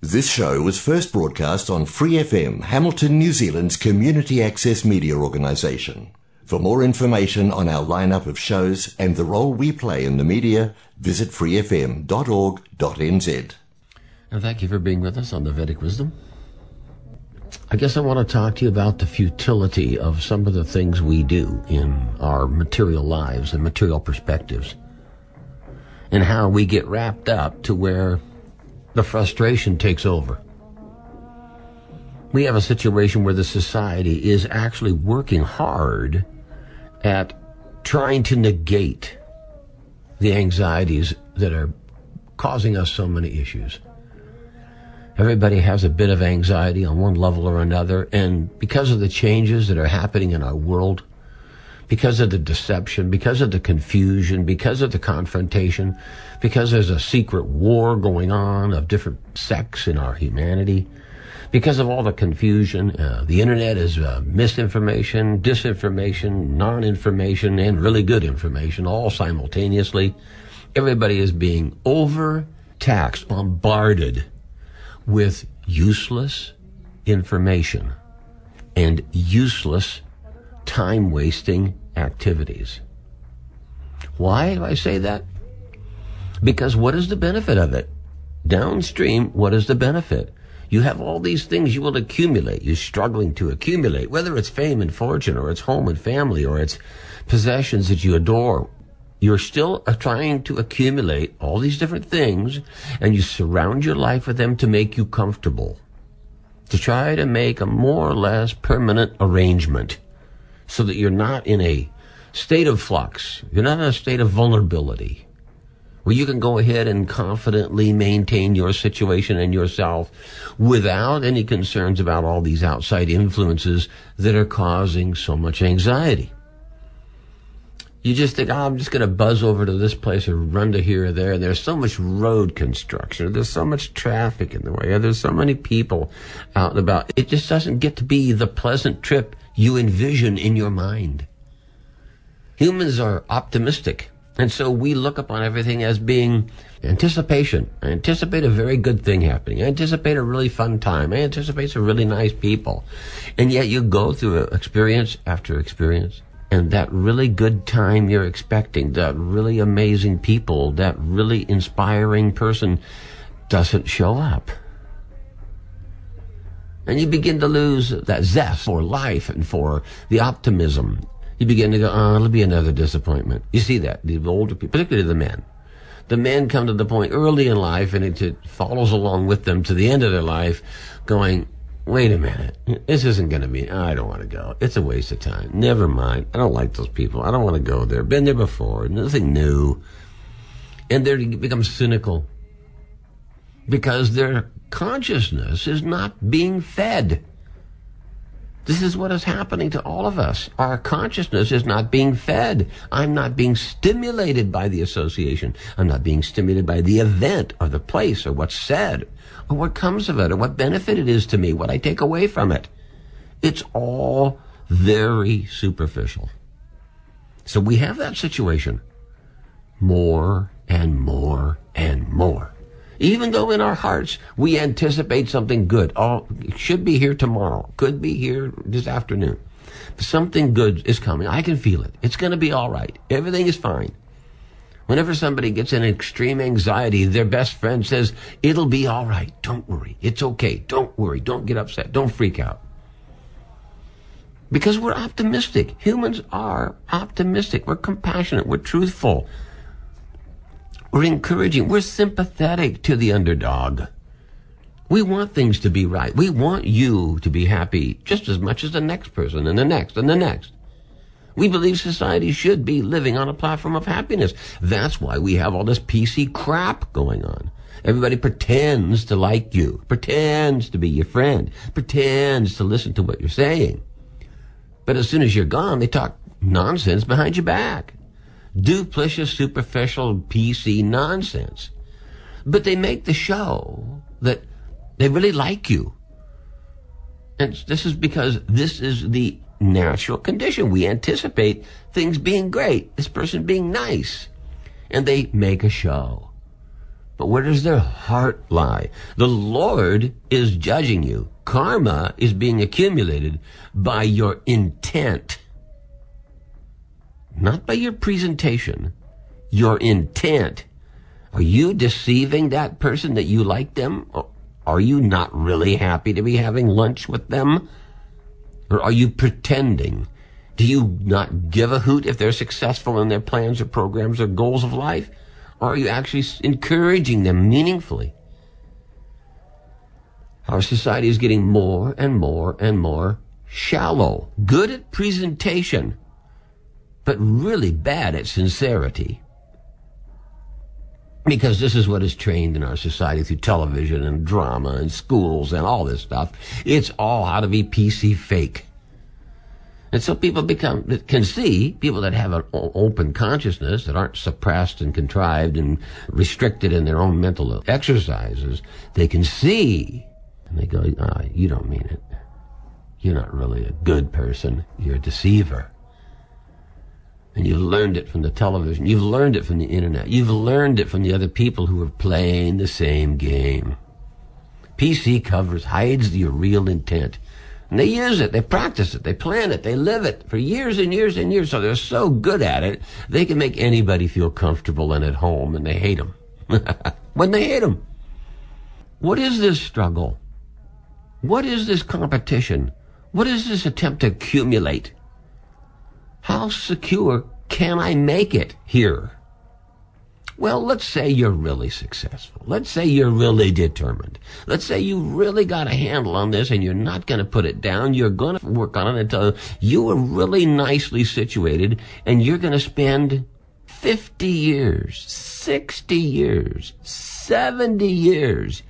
This show was first broadcast on Free FM, Hamilton, New Zealand's community access media organisation. For more information on our lineup of shows and the role we play in the media, visit freefm.org.nz. And thank you for being with us on the Vedic Wisdom. I guess I want to talk to you about the futility of some of the things we do in our material lives and material perspectives. And how we get wrapped up to where the frustration takes over. We have a situation where the society is actually working hard at trying to negate the anxieties that are causing us so many issues. Everybody has a bit of anxiety on one level or another, and because of the changes that are happening in our world, because of the deception, because of the confusion, because of the confrontation, because there's a secret war going on of different sects in our humanity, because of all the confusion, uh, the internet is uh, misinformation, disinformation, non-information, and really good information all simultaneously. Everybody is being overtaxed, bombarded with useless information and useless time wasting activities. Why do I say that? Because what is the benefit of it? Downstream, what is the benefit? You have all these things you will accumulate. You're struggling to accumulate, whether it's fame and fortune or it's home and family or it's possessions that you adore. You're still trying to accumulate all these different things and you surround your life with them to make you comfortable. To try to make a more or less permanent arrangement so that you're not in a state of flux. You're not in a state of vulnerability where you can go ahead and confidently maintain your situation and yourself without any concerns about all these outside influences that are causing so much anxiety. You just think, oh, I'm just going to buzz over to this place or run to here or there. And There's so much road construction. There's so much traffic in the way. There's so many people out and about. It just doesn't get to be the pleasant trip you envision in your mind. Humans are optimistic. And so we look upon everything as being anticipation. I anticipate a very good thing happening. I anticipate a really fun time. I anticipate some really nice people. And yet you go through experience after experience. And that really good time you're expecting, that really amazing people, that really inspiring person doesn't show up. And you begin to lose that zest for life and for the optimism. You begin to go, oh, it'll be another disappointment. You see that, the older people, particularly the men. The men come to the point early in life and it follows along with them to the end of their life going, wait a minute, this isn't going to be, I don't want to go. It's a waste of time. Never mind. I don't like those people. I don't want to go there. Been there before. Nothing new. And they become cynical because their consciousness is not being fed. This is what is happening to all of us. Our consciousness is not being fed. I'm not being stimulated by the association. I'm not being stimulated by the event or the place or what's said or what comes of it or what benefit it is to me, what I take away from it. It's all very superficial. So we have that situation more and more and more. Even though in our hearts we anticipate something good. all should be here tomorrow. Could be here this afternoon. Something good is coming. I can feel it. It's going to be all right. Everything is fine. Whenever somebody gets in extreme anxiety, their best friend says, it'll be all right. Don't worry. It's okay. Don't worry. Don't get upset. Don't freak out. Because we're optimistic. Humans are optimistic. We're compassionate. We're truthful. We're encouraging. We're sympathetic to the underdog. We want things to be right. We want you to be happy just as much as the next person and the next and the next. We believe society should be living on a platform of happiness. That's why we have all this PC crap going on. Everybody pretends to like you, pretends to be your friend, pretends to listen to what you're saying. But as soon as you're gone, they talk nonsense behind your back duplicitous, superficial, PC nonsense. But they make the show that they really like you. And this is because this is the natural condition. We anticipate things being great, this person being nice. And they make a show. But where does their heart lie? The Lord is judging you. Karma is being accumulated by your intent. Not by your presentation. Your intent. Are you deceiving that person that you like them? Or are you not really happy to be having lunch with them? Or are you pretending? Do you not give a hoot if they're successful in their plans or programs or goals of life? Or are you actually encouraging them meaningfully? Our society is getting more and more and more shallow, good at presentation, but really bad at sincerity. Because this is what is trained in our society through television and drama and schools and all this stuff. It's all how to be PC fake. And so people become, can see, people that have an open consciousness, that aren't suppressed and contrived and restricted in their own mental exercises, they can see, and they go, ah, you don't mean it. You're not really a good person. You're a deceiver. And you've learned it from the television. You've learned it from the internet. You've learned it from the other people who are playing the same game. PC covers, hides your real intent. And they use it, they practice it, they plan it, they live it for years and years and years. So they're so good at it, they can make anybody feel comfortable and at home, and they hate them. when they hate them. What is this struggle? What is this competition? What is this attempt to accumulate? How secure can I make it here? Well, let's say you're really successful. Let's say you're really determined. Let's say you really got a handle on this and you're not going to put it down. You're going to work on it until you are really nicely situated and you're going to spend 50 years, 60 years, 70 years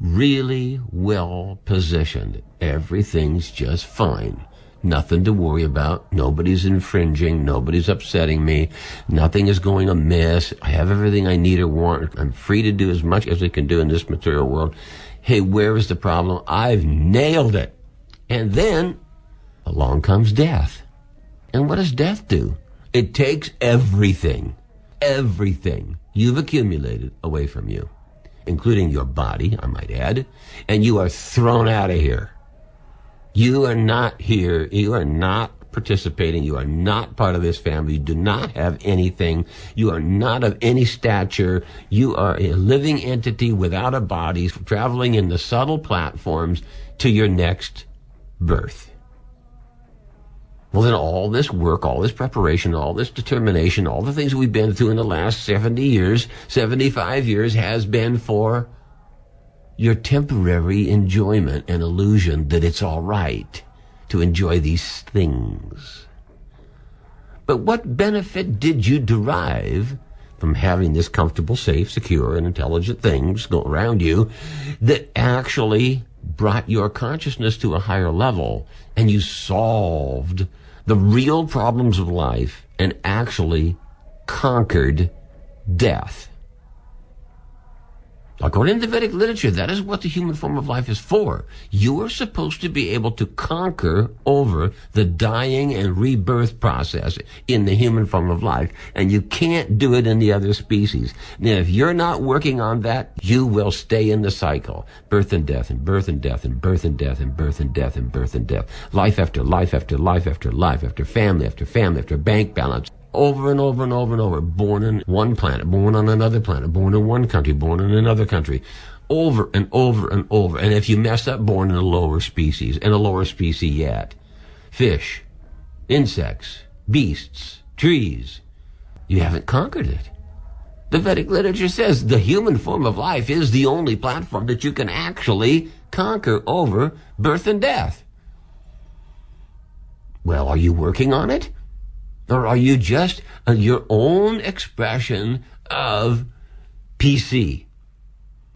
really well positioned. Everything's just fine. Nothing to worry about. Nobody's infringing. Nobody's upsetting me. Nothing is going amiss. I have everything I need or want. I'm free to do as much as I can do in this material world. Hey, where is the problem? I've nailed it. And then along comes death. And what does death do? It takes everything, everything you've accumulated away from you, including your body, I might add, and you are thrown out of here. You are not here. You are not participating. You are not part of this family. You do not have anything. You are not of any stature. You are a living entity without a body, traveling in the subtle platforms to your next birth. Well, then all this work, all this preparation, all this determination, all the things we've been through in the last 70 years, 75 years has been for your temporary enjoyment and illusion that it's all right to enjoy these things. But what benefit did you derive from having this comfortable, safe, secure, and intelligent things go around you that actually brought your consciousness to a higher level and you solved the real problems of life and actually conquered death? According to Vedic literature, that is what the human form of life is for. You are supposed to be able to conquer over the dying and rebirth process in the human form of life, and you can't do it in the other species. Now, if you're not working on that, you will stay in the cycle. Birth and death, and birth and death, and birth and death, and birth and death, and birth and death. Life after life after life after life after family after family after bank balance over and over and over and over. Born in one planet, born on another planet, born in one country, born in another country. Over and over and over. And if you mess up, born in a lower species, in a lower species yet. Fish, insects, beasts, trees. You haven't conquered it. The Vedic literature says the human form of life is the only platform that you can actually conquer over birth and death. Well, are you working on it? Or are you just uh, your own expression of PC?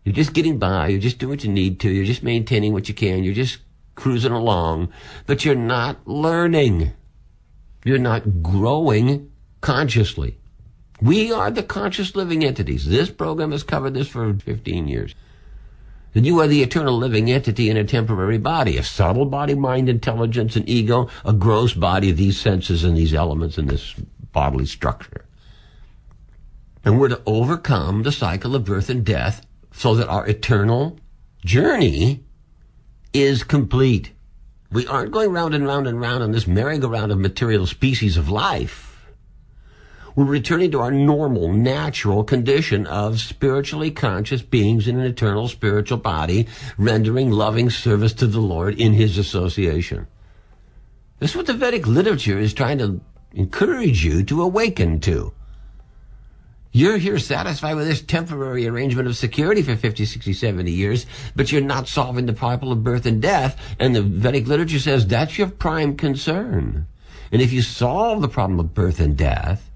You're just getting by. You're just doing what you need to. You're just maintaining what you can. You're just cruising along, but you're not learning. You're not growing consciously. We are the conscious living entities. This program has covered this for 15 years that you are the eternal living entity in a temporary body, a subtle body, mind, intelligence, and ego, a gross body, of these senses and these elements in this bodily structure. And we're to overcome the cycle of birth and death so that our eternal journey is complete. We aren't going round and round and round on this merry-go-round of material species of life. We're returning to our normal, natural condition of spiritually conscious beings in an eternal spiritual body, rendering loving service to the Lord in His association. This is what the Vedic literature is trying to encourage you to awaken to. You're here satisfied with this temporary arrangement of security for 50, 60, 70 years, but you're not solving the problem of birth and death, and the Vedic literature says that's your prime concern. And if you solve the problem of birth and death,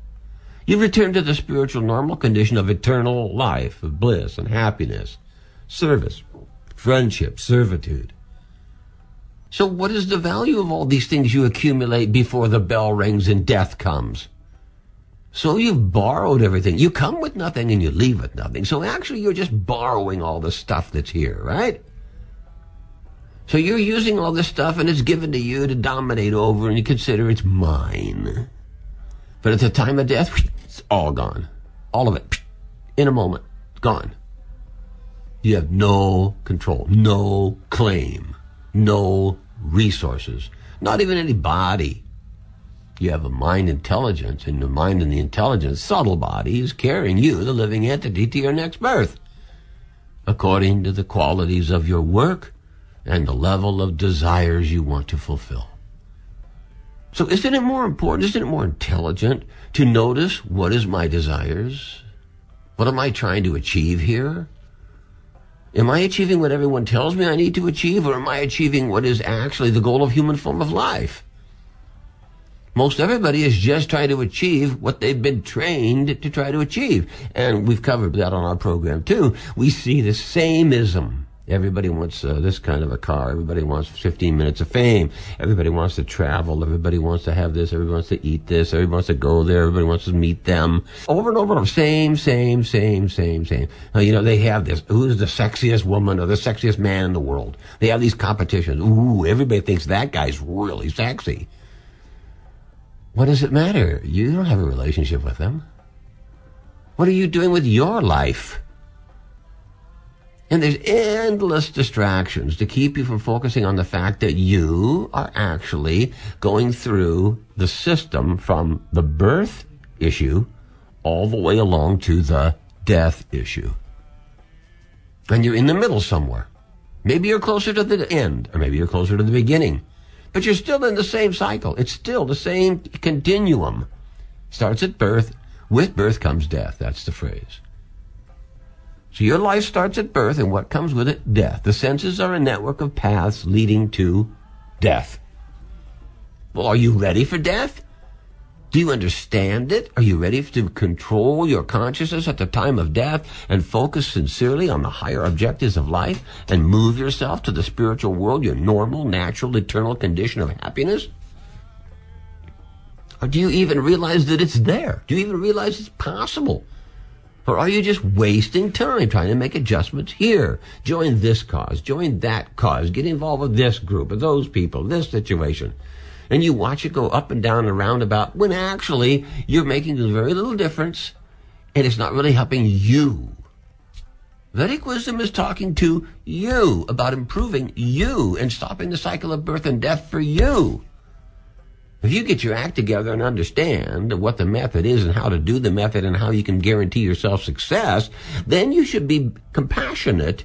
you return to the spiritual normal condition of eternal life, of bliss and happiness, service, friendship, servitude. So what is the value of all these things you accumulate before the bell rings and death comes? So you've borrowed everything. You come with nothing and you leave with nothing. So actually you're just borrowing all the stuff that's here, right? So you're using all this stuff and it's given to you to dominate over and you consider it's mine. But at the time of death, it's all gone. All of it. In a moment. Gone. You have no control, no claim, no resources, not even any body you have a mind intelligence, and the mind and the intelligence, subtle body, is carrying you, the living entity, to your next birth, according to the qualities of your work and the level of desires you want to fulfill. So isn't it more important, isn't it more intelligent to notice what is my desires? What am I trying to achieve here? Am I achieving what everyone tells me I need to achieve, or am I achieving what is actually the goal of human form of life? Most everybody is just trying to achieve what they've been trained to try to achieve. And we've covered that on our program too. We see the sameism. Everybody wants uh, this kind of a car. Everybody wants 15 minutes of fame. Everybody wants to travel. Everybody wants to have this. Everybody wants to eat this. Everybody wants to go there. Everybody wants to meet them. Over and over. Same, same, same, same, same. You know, they have this. Who's the sexiest woman or the sexiest man in the world? They have these competitions. Ooh, everybody thinks that guy's really sexy. What does it matter? You don't have a relationship with them. What are you doing with your life? And there's endless distractions to keep you from focusing on the fact that you are actually going through the system from the birth issue all the way along to the death issue. And you're in the middle somewhere. Maybe you're closer to the end, or maybe you're closer to the beginning. But you're still in the same cycle. It's still the same continuum. Starts at birth. With birth comes death. That's the phrase. So your life starts at birth, and what comes with it? Death. The senses are a network of paths leading to death. Well, are you ready for death? Do you understand it? Are you ready to control your consciousness at the time of death and focus sincerely on the higher objectives of life and move yourself to the spiritual world, your normal, natural, eternal condition of happiness? Or do you even realize that it's there? Do you even realize it's possible? Or are you just wasting time trying to make adjustments here? Join this cause, join that cause, get involved with this group, with those people, this situation and you watch it go up and down and roundabout when actually you're making very little difference and it's not really helping you. Vedic wisdom is talking to you about improving you and stopping the cycle of birth and death for you. If you get your act together and understand what the method is and how to do the method and how you can guarantee yourself success, then you should be compassionate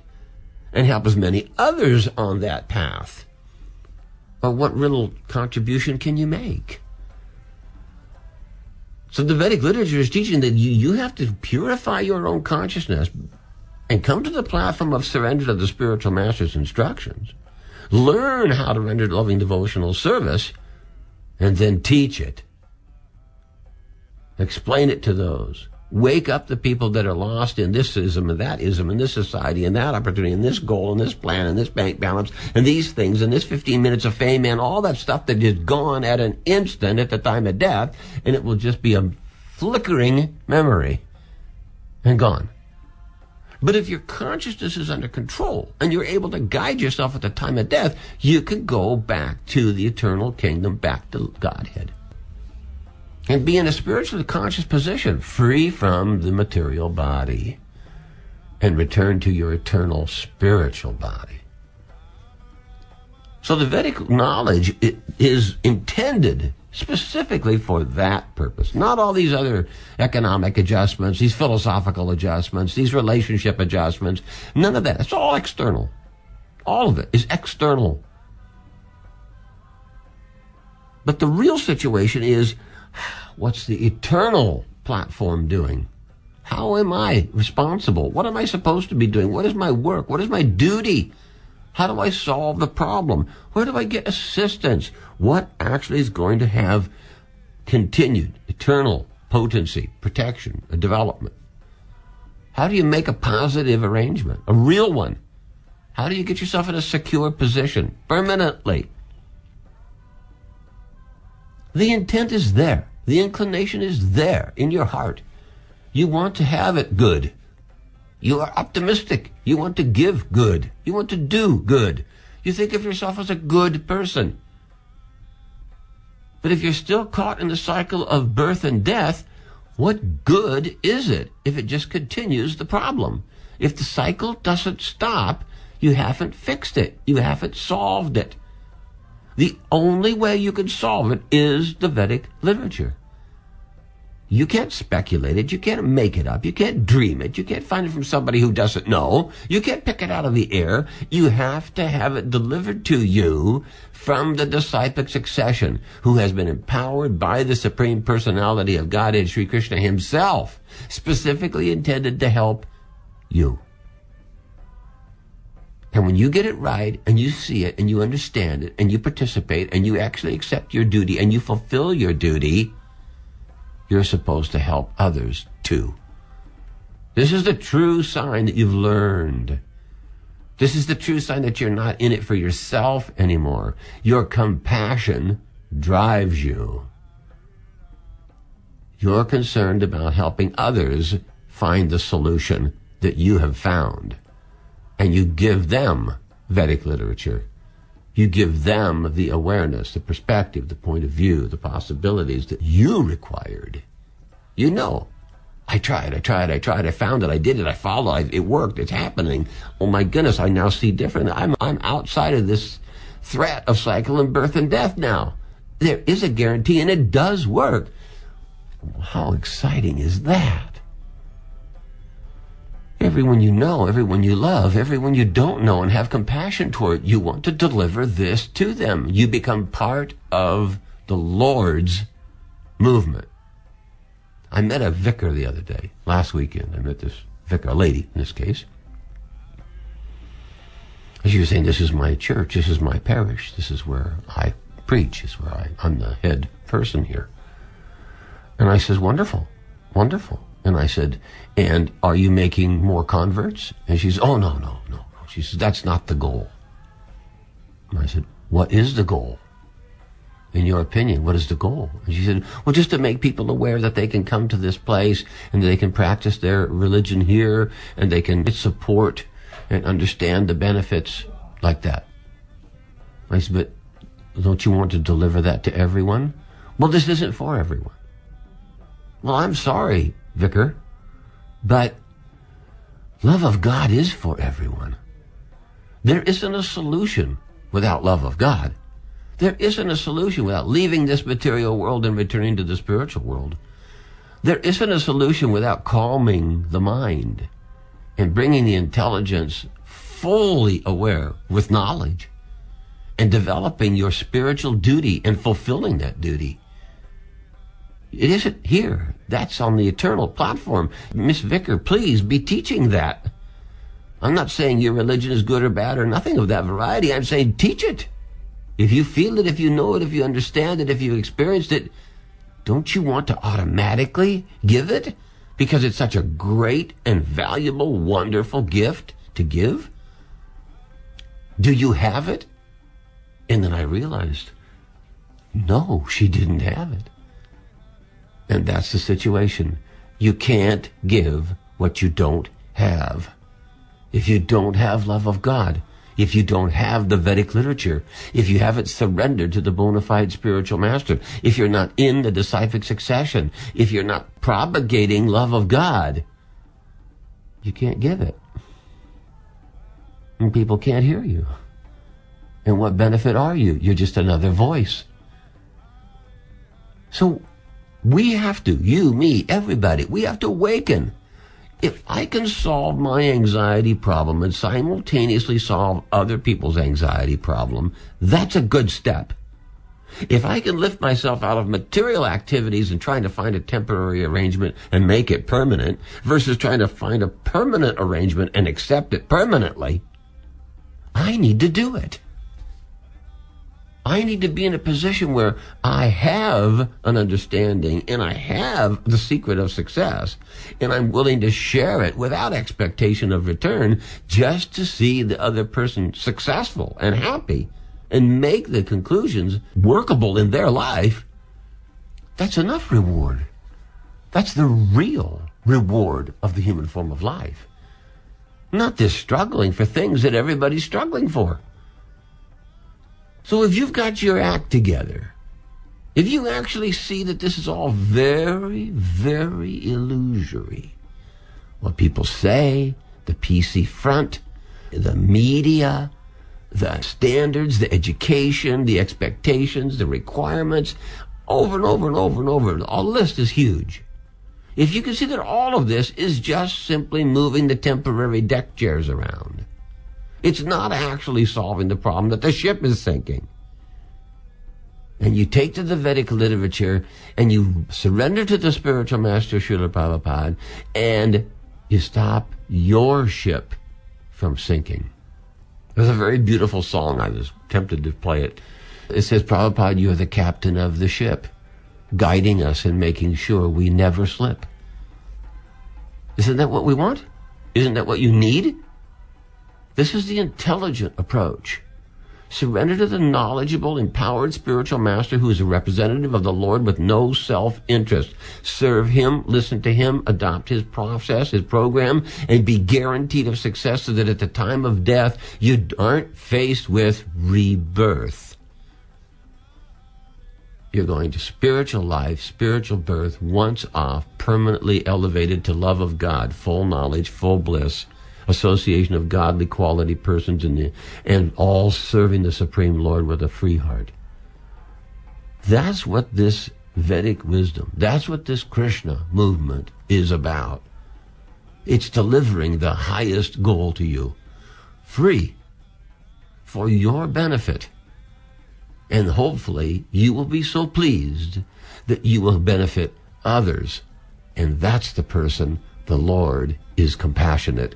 and help as many others on that path. But what little contribution can you make? So the Vedic literature is teaching that you, you have to purify your own consciousness and come to the platform of surrender to the spiritual master's instructions. Learn how to render loving devotional service and then teach it. Explain it to those wake up the people that are lost in this ism and that ism and this society and that opportunity and this goal and this plan and this bank balance and these things and this 15 minutes of fame and all that stuff that is gone at an instant at the time of death and it will just be a flickering memory and gone. But if your consciousness is under control and you're able to guide yourself at the time of death, you can go back to the eternal kingdom, back to Godhead. and be in a spiritually conscious position, free from the material body, and return to your eternal spiritual body. So the Vedic knowledge is intended specifically for that purpose. Not all these other economic adjustments, these philosophical adjustments, these relationship adjustments. None of that. It's all external. All of it is external. But the real situation is what's the eternal platform doing? How am I responsible? What am I supposed to be doing? What is my work? What is my duty? How do I solve the problem? Where do I get assistance? What actually is going to have continued, eternal potency, protection, a development? How do you make a positive arrangement, a real one? How do you get yourself in a secure position permanently? The intent is there. The inclination is there in your heart. You want to have it good. You are optimistic. You want to give good. You want to do good. You think of yourself as a good person. But if you're still caught in the cycle of birth and death, what good is it if it just continues the problem? If the cycle doesn't stop, you haven't fixed it. You haven't solved it. The only way you can solve it is the Vedic literature. You can't speculate it. You can't make it up. You can't dream it. You can't find it from somebody who doesn't know. You can't pick it out of the air. You have to have it delivered to you from the disciplic succession who has been empowered by the Supreme Personality of God Godhead, Sri Krishna himself, specifically intended to help you. And when you get it right and you see it and you understand it and you participate and you actually accept your duty and you fulfill your duty, you're supposed to help others too. This is the true sign that you've learned. This is the true sign that you're not in it for yourself anymore. Your compassion drives you. You're concerned about helping others find the solution that you have found. And you give them Vedic literature. You give them the awareness, the perspective, the point of view, the possibilities that you required. You know, I tried, I tried, I tried, I found it, I did it, I followed, I, it worked, it's happening. Oh my goodness, I now see different. I'm, I'm outside of this threat of cycle and birth and death now. There is a guarantee and it does work. How exciting is that? Everyone you know, everyone you love, everyone you don't know and have compassion toward, you want to deliver this to them. You become part of the Lord's movement. I met a vicar the other day, last weekend. I met this vicar, a lady in this case. She was saying, This is my church, this is my parish, this is where I preach, this is where I, I'm the head person here. And I says, Wonderful, wonderful. And I said, and are you making more converts? And she says, oh, no, no, no. She says, that's not the goal. And I said, what is the goal? In your opinion, what is the goal? And she said, well, just to make people aware that they can come to this place and they can practice their religion here and they can support and understand the benefits like that. I said, but don't you want to deliver that to everyone? Well, this isn't for everyone. Well, I'm sorry, vicar. But love of God is for everyone. There isn't a solution without love of God. There isn't a solution without leaving this material world and returning to the spiritual world. There isn't a solution without calming the mind and bringing the intelligence fully aware with knowledge and developing your spiritual duty and fulfilling that duty. It isn't here. That's on the eternal platform. Miss Vicar, please be teaching that. I'm not saying your religion is good or bad or nothing of that variety. I'm saying teach it. If you feel it, if you know it, if you understand it, if you experienced it, don't you want to automatically give it? Because it's such a great and valuable, wonderful gift to give? Do you have it? And then I realized, no, she didn't have it. And that's the situation. You can't give what you don't have. If you don't have love of God, if you don't have the Vedic literature, if you haven't surrendered to the bona fide spiritual master, if you're not in the disciplic succession, if you're not propagating love of God, you can't give it. And people can't hear you. And what benefit are you? You're just another voice. So we have to, you, me, everybody, we have to awaken. If I can solve my anxiety problem and simultaneously solve other people's anxiety problem, that's a good step. If I can lift myself out of material activities and trying to find a temporary arrangement and make it permanent versus trying to find a permanent arrangement and accept it permanently, I need to do it. I need to be in a position where I have an understanding and I have the secret of success and I'm willing to share it without expectation of return just to see the other person successful and happy and make the conclusions workable in their life. That's enough reward. That's the real reward of the human form of life. Not this struggling for things that everybody's struggling for. So if you've got your act together, if you actually see that this is all very, very illusory, what people say, the PC front, the media, the standards, the education, the expectations, the requirements, over and over and over and over. Our list is huge. If you can see that all of this is just simply moving the temporary deck chairs around, it's not actually solving the problem that the ship is sinking. And you take to the Vedic literature and you surrender to the spiritual master Srila Prabhupada and you stop your ship from sinking. There's a very beautiful song. I was tempted to play it. It says, Prabhupada, you're the captain of the ship, guiding us and making sure we never slip. Isn't that what we want? Isn't that what you need? This is the intelligent approach. Surrender to the knowledgeable, empowered spiritual master who is a representative of the Lord with no self-interest. Serve him, listen to him, adopt his process, his program, and be guaranteed of success so that at the time of death, you aren't faced with rebirth. You're going to spiritual life, spiritual birth, once off, permanently elevated to love of God, full knowledge, full bliss, association of godly quality persons in the, and all serving the Supreme Lord with a free heart. That's what this Vedic wisdom, that's what this Krishna movement is about. It's delivering the highest goal to you, free, for your benefit. And hopefully you will be so pleased that you will benefit others. And that's the person the Lord is compassionate